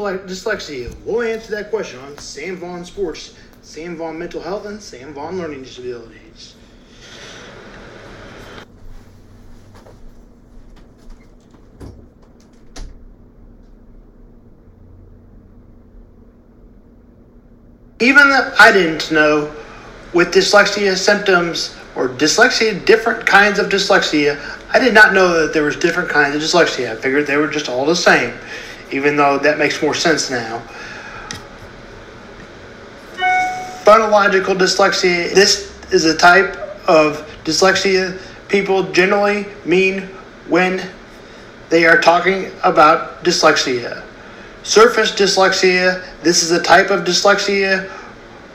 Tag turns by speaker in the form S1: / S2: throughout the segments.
S1: dyslexia? We'll answer that question on Sam Vaughn Sports, Sam Vaughn Mental Health, and Sam Vaughn Learning Disabilities. Even I didn't know with dyslexia symptoms or dyslexia, different kinds of dyslexia. I did not know that there was different kinds of dyslexia. I figured they were just all the same, even though that makes more sense now. Phonological dyslexia. This is a type of dyslexia people generally mean when they are talking about dyslexia. Surface dyslexia. This is a type of dyslexia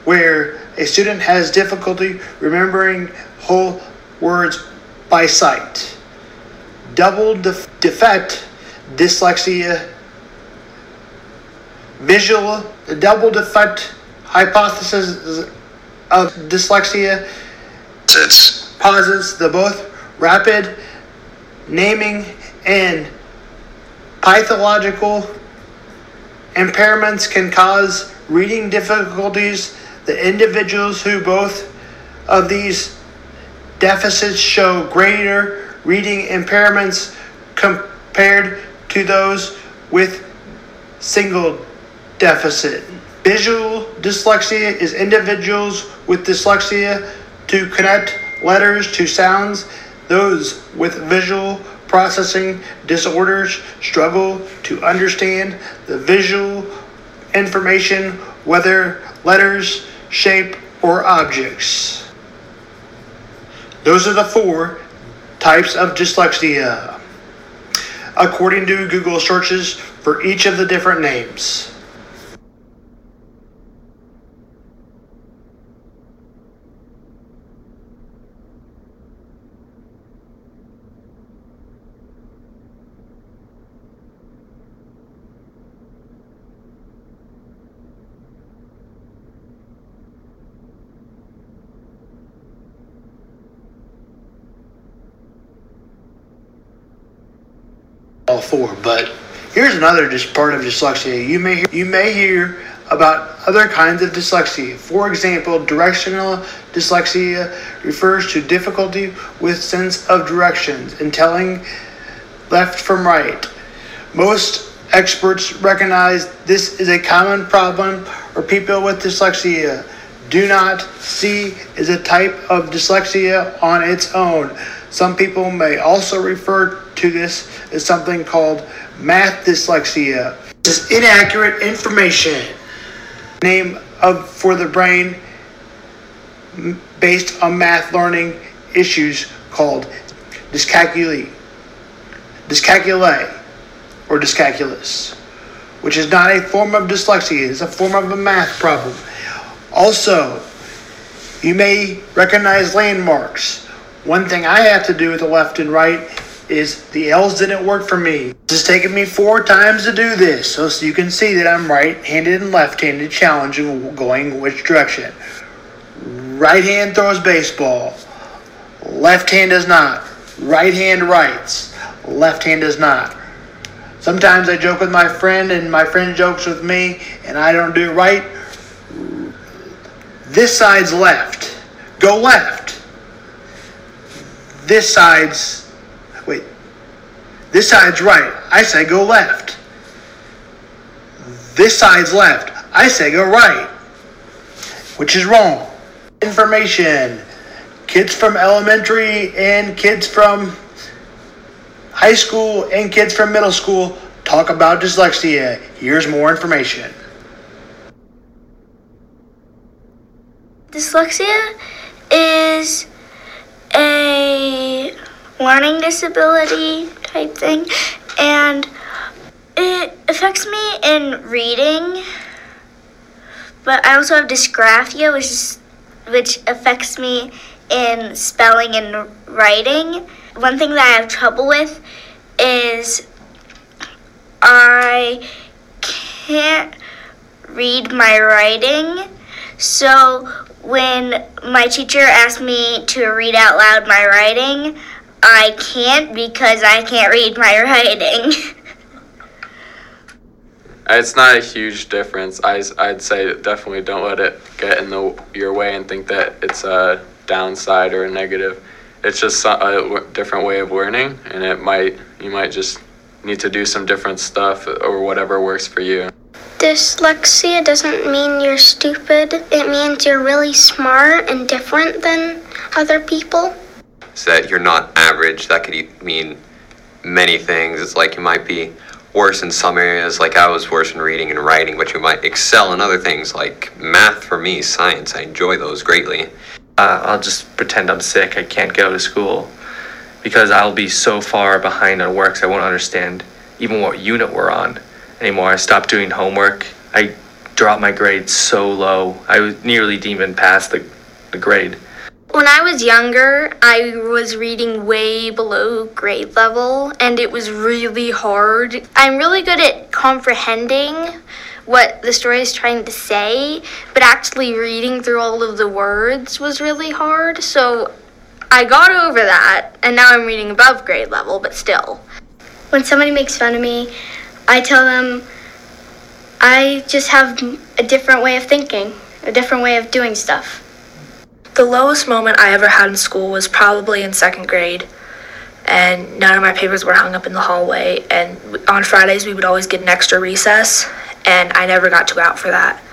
S1: where a student has difficulty remembering whole words by sight. Double def- defect dyslexia. Visual, double defect hypothesis of dyslexia.
S2: It's
S1: Pauses, the both rapid naming and pathological impairments can cause reading difficulties. The individuals who both of these deficits show greater reading impairments compared to those with single deficit. Visual dyslexia is individuals with dyslexia to connect letters to sounds. Those with visual processing disorders struggle to understand the visual information, whether letters, shape, or objects. Those are the four types of dyslexia, according to Google searches for each of the different names. Four. But here's another just part of dyslexia. You may hear, you may hear about other kinds of dyslexia. For example, directional dyslexia refers to difficulty with sense of directions and telling left from right. Most experts recognize this is a common problem for people with dyslexia. Do not see is a type of dyslexia on its own. Some people may also refer to this is something called math dyslexia. This is inaccurate information. Name of for the brain based on math learning issues called dyscalculia, dyscalculia, or dyscalculus, which is not a form of dyslexia. It's a form of a math problem. Also, you may recognize landmarks. One thing I have to do with the left and right is the L's didn't work for me. It's taken me four times to do this, so, so you can see that I'm right-handed and left-handed, challenging going which direction. Right hand throws baseball. Left hand does not. Right hand writes. Left hand does not. Sometimes I joke with my friend, and my friend jokes with me, and I don't do it right. This side's left. Go left. This side's. This side's right. I say go left. This side's left. I say go right. Which is wrong. Information. Kids from elementary and kids from high school and kids from middle school talk about dyslexia. Here's more information.
S3: Dyslexia is a learning disability type thing, and it affects me in reading. But I also have dysgraphia, which is which affects me in spelling and writing. One thing that I have trouble with is I can't read my writing. So when my teacher asked me to read out loud my writing, I can't because I can't read my writing.
S2: Uh, it's not a huge difference. I, I'd say definitely don't let it get in the your way and think that it's a downside or a negative. It's just a different way of learning, and it might you might just need to do some different stuff or whatever works for you.
S4: Dyslexia doesn't mean you're stupid. It means you're really smart and different than other people.
S5: That you're not average. That could mean many things. It's like you might be worse in some areas, like I was worse in reading and writing, but you might excel in other things like math for me, science. I enjoy those greatly.
S6: Uh, I'll just pretend I'm sick. I can't go to school because I'll be so far behind on work, so I won't understand even what unit we're on anymore. I stopped doing homework. I dropped my grades so low. I was nearly didn't even pass the, the grade.
S4: When I was younger, I was reading way below grade level, and it was really hard. I'm really good at comprehending what the story is trying to say, but actually reading through all of the words was really hard. So I got over that, and now I'm reading above grade level, but still.
S7: When somebody makes fun of me, I tell them I just have a different way of thinking, a different way of doing stuff.
S8: The lowest moment I ever had in school was probably in second grade, and none of my papers were hung up in the hallway. And on Fridays, we would always get an extra recess, and I never got to go out for that.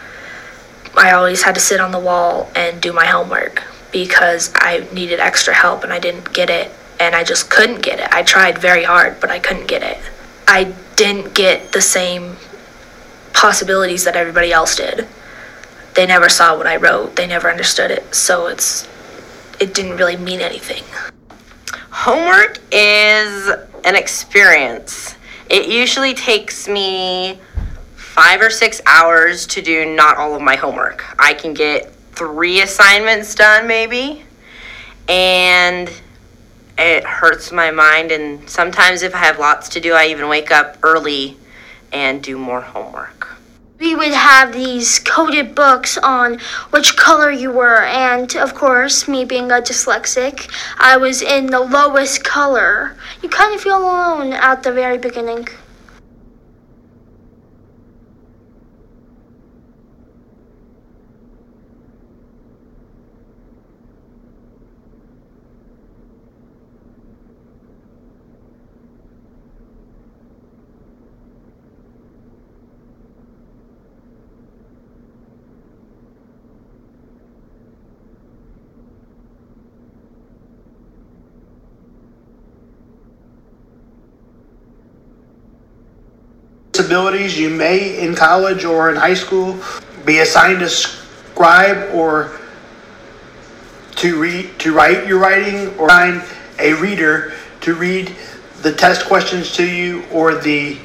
S8: I always had to sit on the wall and do my homework because I needed extra help and I didn't get it, and I just couldn't get it. I tried very hard, but I couldn't get it. I didn't get the same possibilities that everybody else did they never saw what I wrote. They never understood it. So it's it didn't really mean anything.
S9: Homework is an experience. It usually takes me 5 or 6 hours to do not all of my homework. I can get 3 assignments done maybe. And it hurts my mind and sometimes if I have lots to do, I even wake up early and do more homework
S4: we would have these coded books on which color you were. And of course, me being a dyslexic, I was in the lowest color. You kind of feel alone at the very beginning.
S1: Disabilities, you may in college or in high school be assigned a scribe or to read to write your writing or find a reader to read the test questions to you or the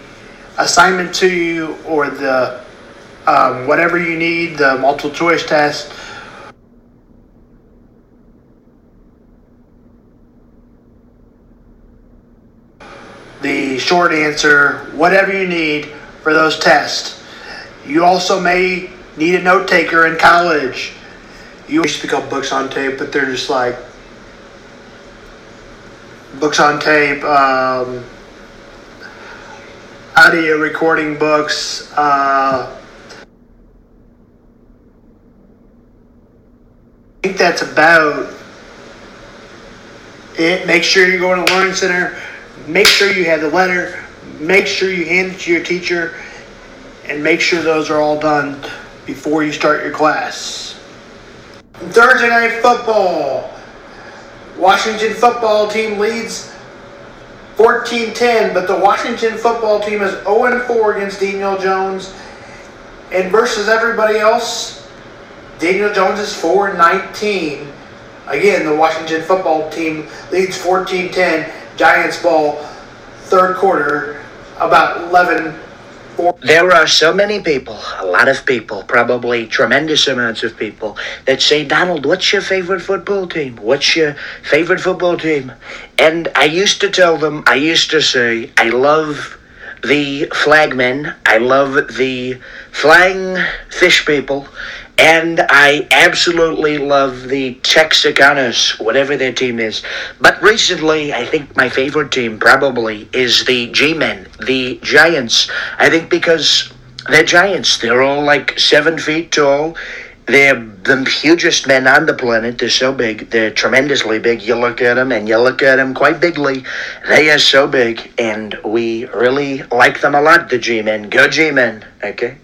S1: assignment to you or the um, whatever you need, the multiple choice test. The short answer, whatever you need for those tests. You also may need a note taker in college. You used to pick up books on tape, but they're just like books on tape, um, audio recording books. Uh, I think that's about it. Make sure you're going to Learning Center. Make sure you have the letter make sure you hand it to your teacher and make sure those are all done before you start your class. Thursday night football. Washington football team leads 14-10, but the Washington football team is 0-4 against Daniel Jones. And versus everybody else, Daniel Jones is 4-19. Again, the Washington football team leads 14-10. Giants ball third quarter about 11
S10: there are so many people, a lot of people, probably tremendous amounts of people, that say, Donald, what's your favorite football team? What's your favorite football team? And I used to tell them, I used to say, I love the flagmen, I love the flying fish people, and I absolutely love the Texicanos, whatever their team is. But recently, I think my favorite team probably is the G Men, the Giants. I think because They're giants. They're all like seven feet tall. They're the hugest men on the planet. They're so big. They're tremendously big. You look at them and you look at them quite bigly. They are so big, and we really like them a lot, the G-Men. Go G-Men, okay?